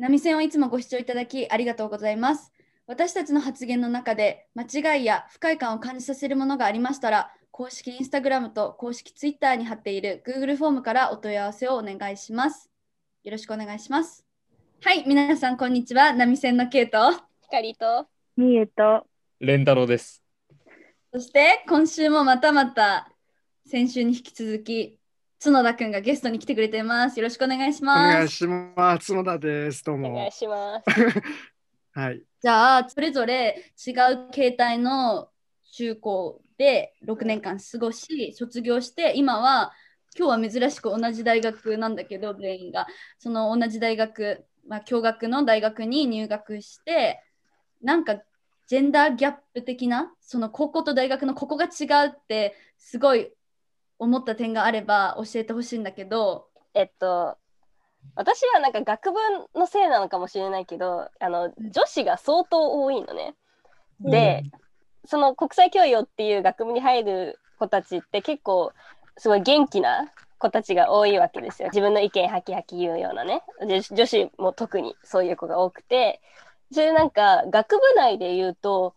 波線をいつもご視聴いただきありがとうございます。私たちの発言の中で間違いや不快感を感じさせるものがありましたら、公式 Instagram と公式 Twitter に貼っている Google フォームからお問い合わせをお願いします。よろしくお願いします。はい、皆さんこんにちは。波線のケイト。光とみえと、レンタロウです。そして今週もまたまた先週に引き続き角田くんがゲストに来てくれています。よろしくお願いしおます。願いします。角田です。どうもお願い。します。はい。じゃあそれぞれ違う形態の中高で6年間過ごし卒業して今は今日は珍しく同じ大学なんだけど全員がその同じ大学、まあ、共学の大学に入学してなんかジェンダーギャップ的なその高校と大学のここが違うってすごい思った点があれば教えてほしいんだけどえっと私はなんか学部のせいなのかもしれないけどあの女子が相当多いのね。で、その国際教養っていう学部に入る子たちって結構すごい元気な子たちが多いわけですよ。自分の意見ハキハキ言うようなね。で女子も特にそういう子が多くて、それでなんか学部内で言うと、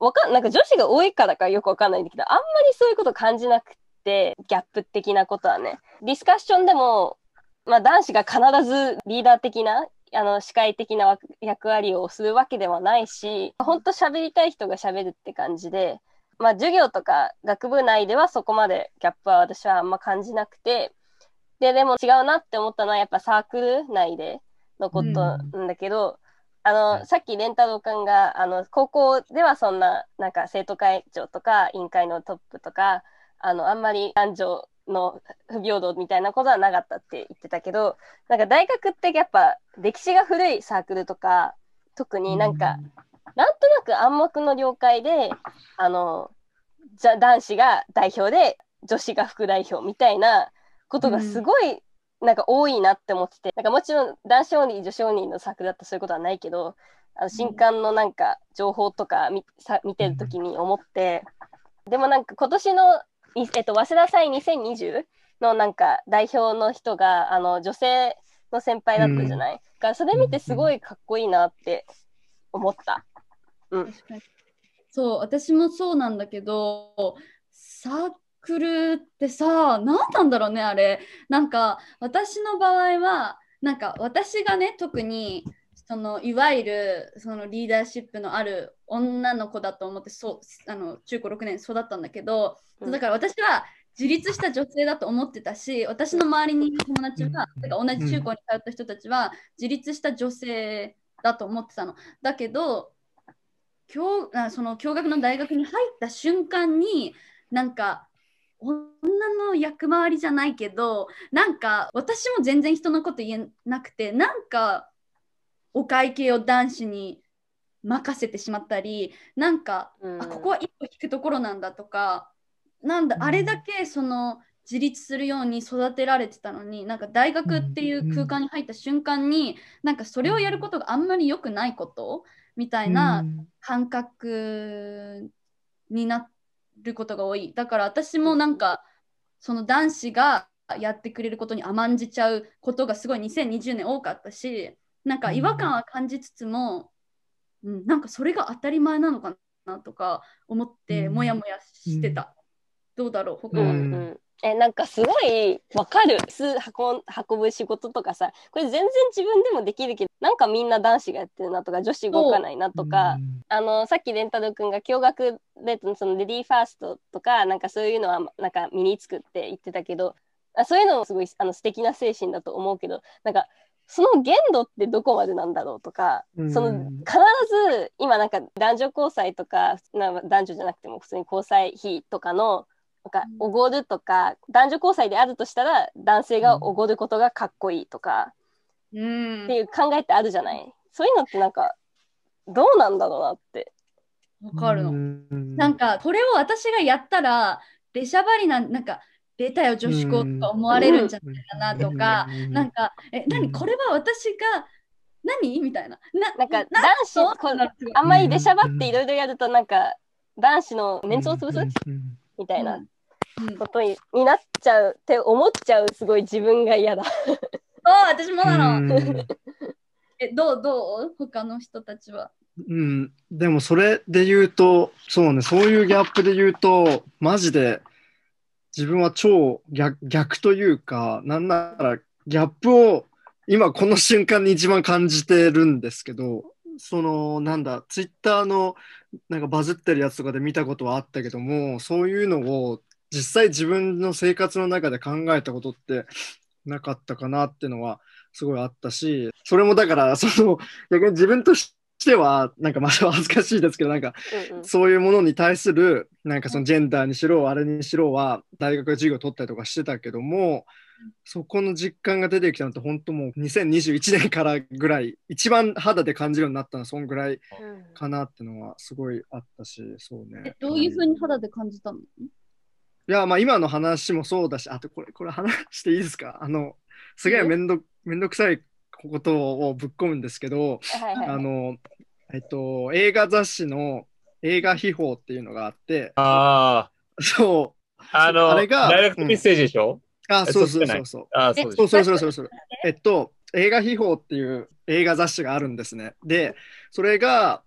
わかんなんか女子が多いからかよくわかんないんだけど、あんまりそういうこと感じなくて、ギャップ的なことはね。ディスカッションでも、まあ男子が必ずリーダー的なあの司会的な役割をするわけではないし本当喋りたい人が喋るって感じで、まあ、授業とか学部内ではそこまでギャップは私はあんま感じなくてででも違うなって思ったのはやっぱサークル内でのことなんだけど、あのさっきレンタロウ君があの高校ではそんななんか生徒会長とか委員会のトップとかあのあんまり男女の不平等みたいなことはなかったって言ってたけどなんか大学ってやっぱ歴史が古いサークルとか特になんか、なんとなく暗黙の了解であのじゃ男子が代表で女子が副代表みたいなことがすごい、なんか多いなって思っててなんかもちろん男子オンリー女子オンリーのサークルだったらそういうことはないけどあの新刊のなんか情報とか見さ見てる時に思ってでもなんか今年のいえっと、早稲田祭2020のなんか代表の人があの女性の先輩だったじゃない、だからそれ見てすごいかっこいいなって思った。うん、そう私もそうなんだけどサークルってさ何なんだろうねあれ。なんか私の場合はなんか私がね特にそのいわゆるそのリーダーシップのある女の子だと思ってそうあの中高6年育ったんだけど、うんだから私は自立した女性だと思ってたし私の周りにいる友達は、うんてか同じ中高に通った人たちは自立した女性だと思ってたの。だけど教あその共学の大学に入った瞬間になんか女の役回りじゃないけどなんか私も全然人のこと言えなくてなんかお会計を男子に任せてしまったりなんか、うん。あここは一歩引くところなんだとかなんだ、うん。あれだけその自立するように育てられてたのになんか大学っていう空間に入った瞬間になんかそれをやることがあんまり良くないことみたいな感覚になることが多い。だから私もなんかその男子がやってくれることに甘んじちゃうことがすごい2020年多かったしなんか違和感は感じつつも、うん、なんかそれが当たり前なのかなとか思ってうん。モヤモヤしてた。どうだろう？他は、うん。うん。えなんかすごいわかる。巣運運ぶ仕事とかさこれ全然自分でもできるけどなんかみんな男子がやってるなとか女子動かないなとか、あのさっきレンタル君が共学でそのレディーファーストとかなんかそういうのはなんか身につくって言ってたけどあそういうのもすごいあの素敵な精神だと思うけどなんかその限度ってどこまでなんだろうとか、うん。その必ず今なんか男女交際とかな男女じゃなくても普通に交際費とかのなんかおごるとか男女交際であるとしたら男性がおごることがかっこいいとか、うん。っていう考えってあるじゃない？そういうのってなんかどうなんだろうなって。わかるの。のなんかこれを私がやったら出しゃばりななんか出たよ女子校とか思われるんじゃないかなとか、なんかえ何？これは私が何？みたいな。ななんか男子あんまり出しゃばっていろいろやるとなんか男子のメンツを潰すみたいなうん。ことにになっちゃうって思っちゃうすごい自分が嫌だ。そう私もなの、えどうどう？他の人たちは？うん、でもそれで言うと、そうね、そういうギャップで言うと、マジで自分は超逆逆というか、なんならギャップを今この瞬間に一番感じてるんですけど、そのなんだ、ツイッターのなんかバズってるやつとかで見たことはあったけども、そういうのを実際自分の生活の中で考えたことってなかったかなっていうのはすごいあったし、それもだから、その逆に自分としては、なんかまだ恥ずかしいですけど、なんかうんうん。そういうものに対する、なんかそのジェンダーにしろ、あれにしろは、大学で授業取ったりとかしてたけども、そこの実感が出てきたのって、本当もう2021年からぐらい、一番肌で感じるようになったのは、そんぐらいうん。かなっていうのはすごいあったし、そうえね。どういうふうに肌で感じたの？いや、まあ今の話もそうだし、あとこれ、これ話していいですか？あの、すげえめんどめんどくさいことをぶっ込むんですけど、はいはいあの、えっと、映画雑誌の映画秘宝っていうのがあって、あそう、あ、あの、あれがダイレクトメッセージでしょ、あ、えそうそうそうそう。ああ、そうでそうす。それそれそれそれ。えっと、映画秘宝っていう映画雑誌があるんですね。で、それが、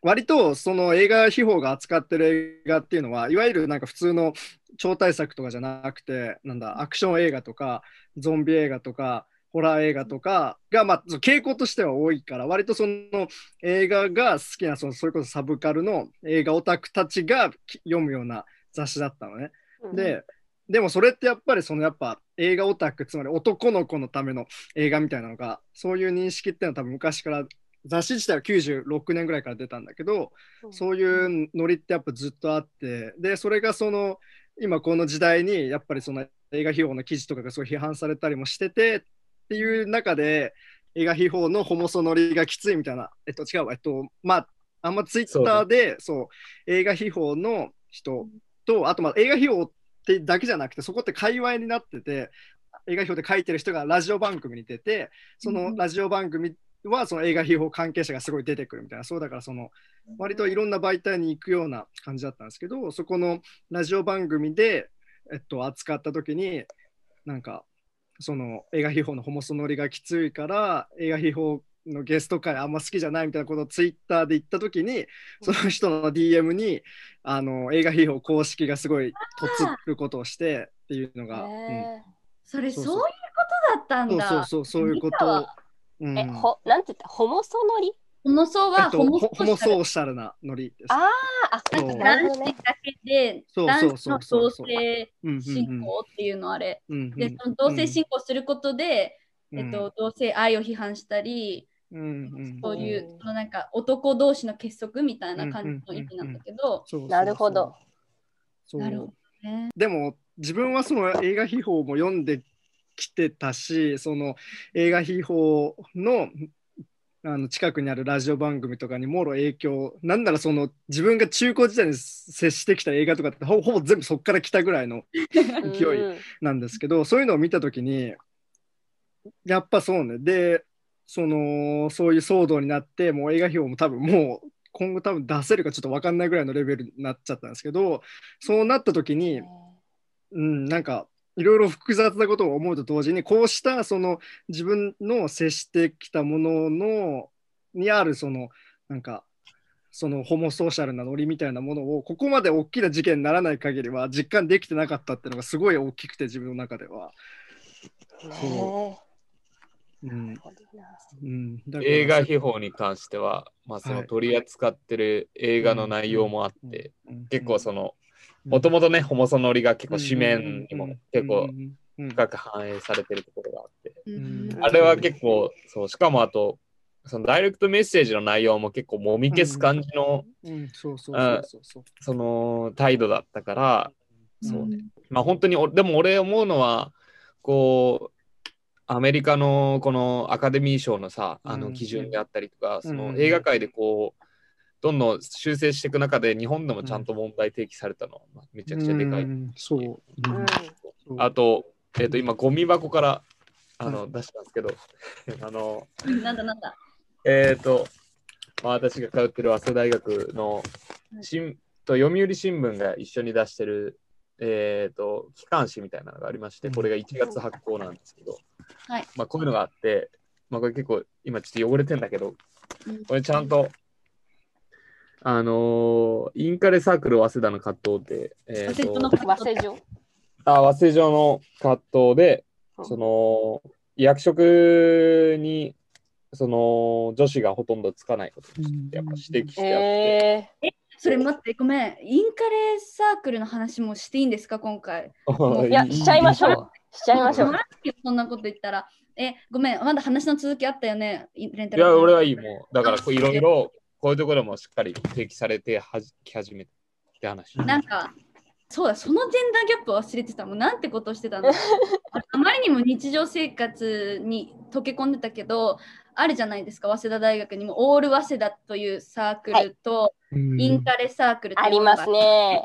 割とその映画秘宝が扱ってる映画っていうのは、いわゆるなんか普通の超大作とかじゃなくて、なんだ、アクション映画とか、ゾンビ映画とか、ホラー映画とかが、まあ、傾向としては多いから、割とその映画が好きな、そのそれこそサブカルの映画オタクたちがき読むような雑誌だったのね。うんで、でもそれってやっぱりそのやっぱ映画オタク、つまり男の子のための映画みたいなのが、そういう認識っていうのは多分昔から、雑誌自体は96年ぐらいから出たんだけど、そういうノリってやっぱずっとあって、で、それがその、今この時代にやっぱりその映画秘宝の記事とかがすごい批判されたりもしててっていう中で、映画秘宝のホモソノリがきついみたいな、えっと違うわ、えっと、まあ、あんまツイッターで、そう、映画秘宝の人と、あとまあ映画秘宝ってだけじゃなくて、そこって界隈になってて、映画表で書いてる人がラジオ番組に出て、そのラジオ番組はその映画秘宝関係者がすごい出てくるみたいな、そうだからその割といろんな媒体に行くような感じだったんですけど、そこのラジオ番組で、えっと、扱った時に、なんか、その映画秘宝のホモソノリがきついから、映画秘宝のゲスト会あんま好きじゃないみたいなことをツイッターで言った時に、その人の DM に、あの映画秘宝公式がすごいとつることをしてっていうのが、うん。へそれそそう。そうういうことだったんそうだ。そうそう、そういうこと。うん。ーえ、ほ、なんて言った？ホモソノリ？ホモソはえっとホモホホモソーシャルソーシャルなノリです。ああ、あ、そう男子。だけで男子の同性うんうん信仰っていうのあれ。うんうんで、その同性信仰することで、うんえっと、同性愛を批判したり、うんうんそういうう、んそのなんか男同士の結束みたいな感じの意味なんだけど、なるほど。なるほどね。でも自分はその映画秘宝も読んできてたしその映画秘宝のあの近くにあるラジオ番組とかにもろ影響なんならその自分が中高時代に接してきた映画とかってほほぼ全部そこから来たぐらいの 勢いうんなんですけどそういうのを見た時にやっぱそうね。でそのそういう騒動になってもう映画表も多分もう今後多分出せるかちょっと分かんないぐらいのレベルになっちゃったんですけどそうなった時に、うん、なんかいろいろ複雑なことを思うと同時にこうしたその自分の接してきたもののにあるそのなんかそのホモソーシャルなノリみたいなものをここまで大きな事件にならない限りは実感できてなかったっていうのがすごい大きくて自分の中では。映画秘宝に関しては、まあ、そはい。の取り扱ってる映画の内容もあって、うん。結構その、うんもともとね、ホモソノリが結構紙面にも結構うん深く反映されてるところがあって、あれは結構、そう、しかもあと、そのダイレクトメッセージの内容も結構もみ消す感じの、うん、そうそうそうそうそう。その態度だったから、そうね。ん。まあ本当にお、でも俺思うのは、こう、アメリカのこのアカデミー賞のさ、あうん。の基準であったりとか、そのうん映画界でこう、どんどん修正していく中で、日本でもちゃんと問題提起されたのめちゃくちゃでかい。うんそう。うん。うん。そう。あと、えっ、と、今、ゴミ箱からあの、出したんですけど、あの、なんだなんだ。えっ、と、まあ、私が通ってる早稲田大学の新と読売新聞が一緒に出してる、えっ、と、機関誌みたいなのがありまして、これが1月発行なんですけど、はい。まあ、こういうのがあって、まあ、これ結構今ちょっと汚れてんだけど、うん。これちゃんと、あのーインカレサークル早稲田の葛藤で、えー早稲田のと和製上。あ早稲城の葛藤で、うんその役職にその女子がほとんどつかないことをやっぱ指摘してあって、えそれ待って、ごめん。インカレサークルの話もしていいんですか、今回？ー、いや、しちゃいましょう。しちゃいましょうも。そんなこと言ったら。え、ごめん、まだ話の続きあったよね？レンタルいや、俺はいいもう。だからこういろいろこういうところもしっかり提起されてはじき始めたって話。なんか、そうだ、そのジェンダーギャップ忘れてた。もうなんてことしてたの？あ あまりにも日常生活に溶け込んでたけど、あるじゃないですか、早稲田大学にもオール早稲田というサークルと、インカレサークルとありますね。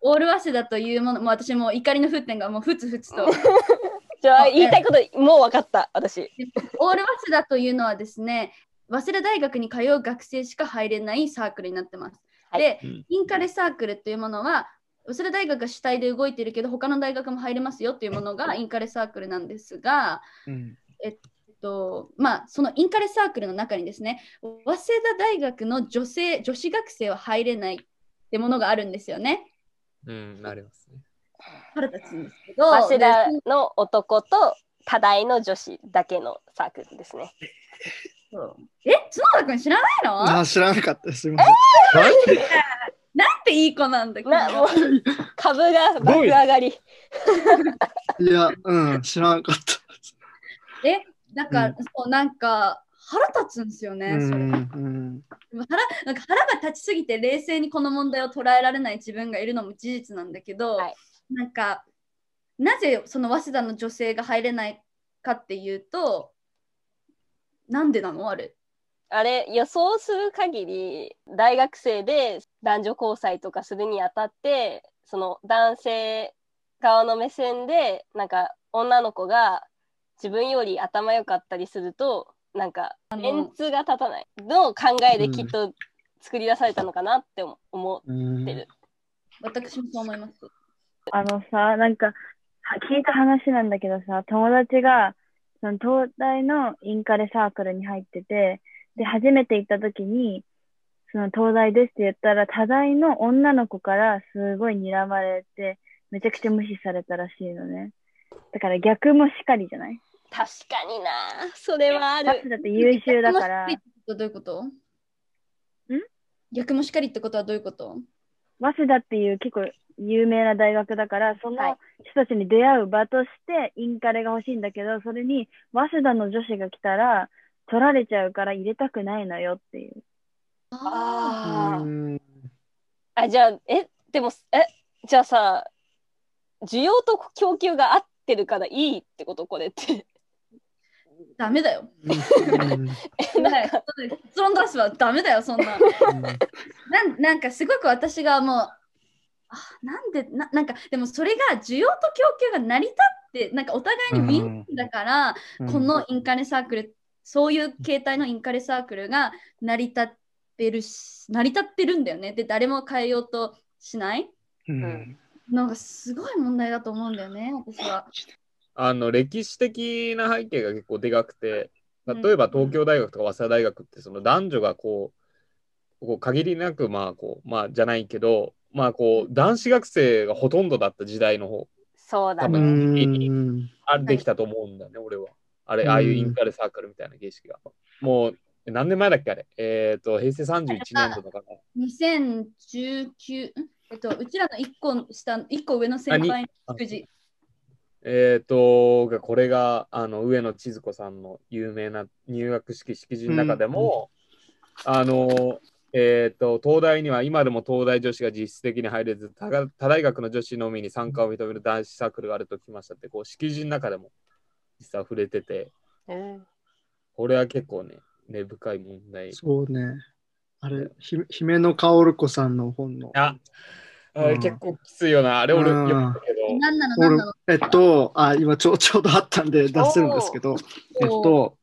オール早稲田というもの、もう私も怒りの沸点がもうふつふつと。じゃあ、言いたいこと、もう分かった、私。オール早稲田というのはですね、早稲田大学に通う学生しか入れないサークルになってます。はいで、うんインカレサークルというものは、早稲田大学が主体で動いているけど、他の大学も入れますよというものがインカレサークルなんですが、うんえっと、まあ、そのインカレサークルの中にですね、早稲田大学の女性、女子学生は入れないってものがあるんですよね。うん、なりますね。腹立つんですけど、早稲田での男と多大の女子だけのサークルですね。そうえ、角田君知らないの？あ、知らなかったです。すみません。なんていい子なんだけ？ど。なもう株が爆上がり。いや、うん、知らなかった。え、なんか、うんそうなんか腹立つんですよね。それうんうん腹なんか腹が立ちすぎて冷静にこの問題を捉えられない自分がいるのも事実なんだけど、はいなんかなぜその早稲田の女性が入れないかっていうとなんでなの？あれあれ予想する限り大学生で男女交際とかするにあたってその男性側の目線でなんか女の子が自分より頭良かったりするとなんかメンツが立たないの考えできっと作り出されたのかなって思うんってる。私もそう思います。あのさ、なんか、は聞いた話なんだけどさ、友達が、その東大のインカレサークルに入ってて、で、初めて行った時に、その東大ですって言ったら、多大の女の子からすごい睨まれて、めちゃくちゃ無視されたらしいのね。だから逆もしかりじゃない？確かにな。それはあだる。って優秀だから、どういうこと？逆もしかりってことはどういうこと？早稲田っていう結構有名な大学だから、そはいの人たちに出会う場としてインカレが欲しいんだけど、それに早稲田の女子が来たら取られちゃうから入れたくないのよっていう。あーうんあ、じゃあ、え、でも、え、じゃあさ、需要と供給が合ってるからいいってこと？これって。ダメだよ。うんダメだよ結論出すはダメだよ、そんな。なんなんかすごく私がもう、あなんでな、なんかでもそれが需要と供給が成り立って、なんかお互いにウィンだから、うんこのインカレサークル、そういう形態のインカレサークルが成り立ってるし、成り立ってるんだよね。で、誰も変えようとしない？うんなんかすごい問題だと思うんだよね、私は。あの歴史的な背景が結構でかくて、例えば東京大学とか早稲田大学ってその男女がこう、こう限りなくまあこう、まあじゃないけど、まあこう男子学生がほとんどだった時代の方、多そうだね。分うんあれできたと思うんだね、俺は。あれ、うんああいうインカレサークルみたいな形式が。もう何年前だっけあれ？えっ、と、平成31年度とかな。2019、えっと、うちらの1個下、一個上の先輩の祝辞。えっ、と、がこれがあの上野千鶴子さんの有名な入学式式辞の中でも、あの、えっ、と、東大には今でも東大女子が実質的に入れず、他大学の女子のみに参加を認める男子サークルがあるときましたって、こう、式辞の中でも実は触れてて、うんこれは結構ね、根深い問題。そうね。あれ、ひ姫野薫子さんの本の。あ、あうん結構きついよな。あれ俺うん読んだけど。何なの何なの？えっと、あ、今ちょ ちょうどあったんで出せるんですけど、えっと、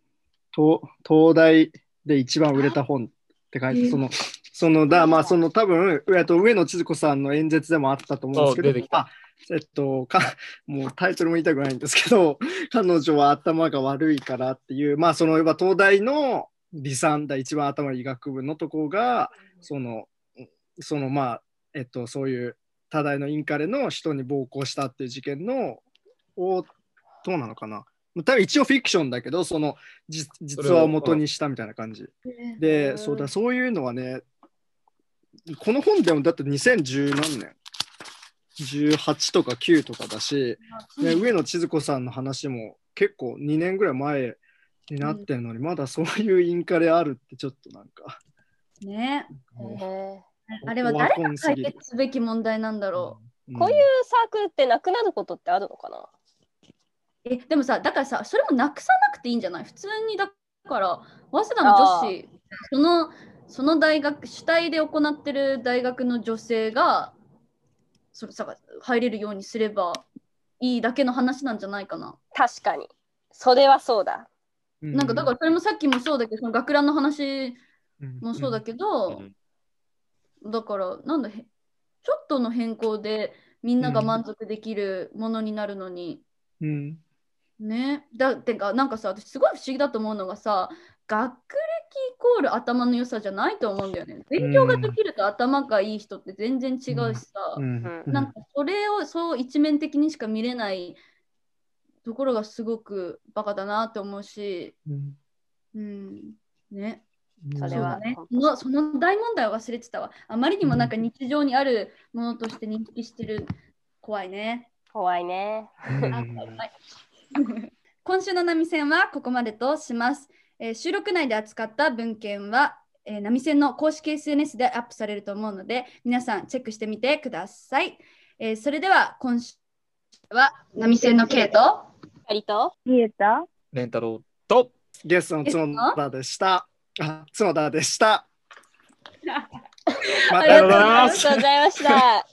東東大で一番売れた本って書いて、その、そのだ、まあ、その多分、えっと、上野千鶴子さんの演説でもあったと思うんですけどあえっと、かもうタイトルも言いたくないんですけど、彼女は頭が悪いからっていう、まあ、その東大の理算だ、一番頭いい学部のとこが、その、そのまあ、えっと、そういう多大のインカレの人に暴行したっていう事件の、をどうなのかな？多分一応フィクションだけど、その実実話を元にしたみたいな感じ。で、そうだ、そういうのはね、この本でもだって2010何年 ?18 とか9とかだし、ね、上野千鶴子さんの話も結構2年ぐらい前になってるのに、まだそういうインカレあるってちょっとなんか。ねへあれは誰が解決すべき問題なんだろう。ーこういうサークルってなくなることってあるのかな？え、でもさ、だからさ、それもなくさなくていいんじゃない？普通にだから、早稲田の女子、その、その大学、主体で行ってる大学の女性が、それさ、入れるようにすればいいだけの話なんじゃないかな。確かに。それはそうだ。うん。なんか、だからそれもさっきもそうだけど、その学ランの話うん。もそうだけど、だから、なんだ、へちょっとの変更でみんなが満足できるものになるのに、うんね。だってか、なんかさ、私すごい不思議だと思うのがさ、学歴イコール頭の良さじゃないと思うんだよね。勉強ができると頭がいい人って全然違うしさ、うんうんなんかそれをそう一面的にしか見れないところがすごくバカだなって思うし、うんうん、ね。それはね。そのその大問題を忘れてたわ。あまりにもなんか日常にあるものとして認識してる。怖いね。怖いね。今週の波線はここまでとします。えー収録内で扱った文献は、えー、波線の公式 SNS でアップされると思うので、皆さんチェックしてみてください。えーそれでは今週は波線のケイと二人と見えたレンタロウと、ゲストの角田でした。あ、角田でした。ありがとうございました。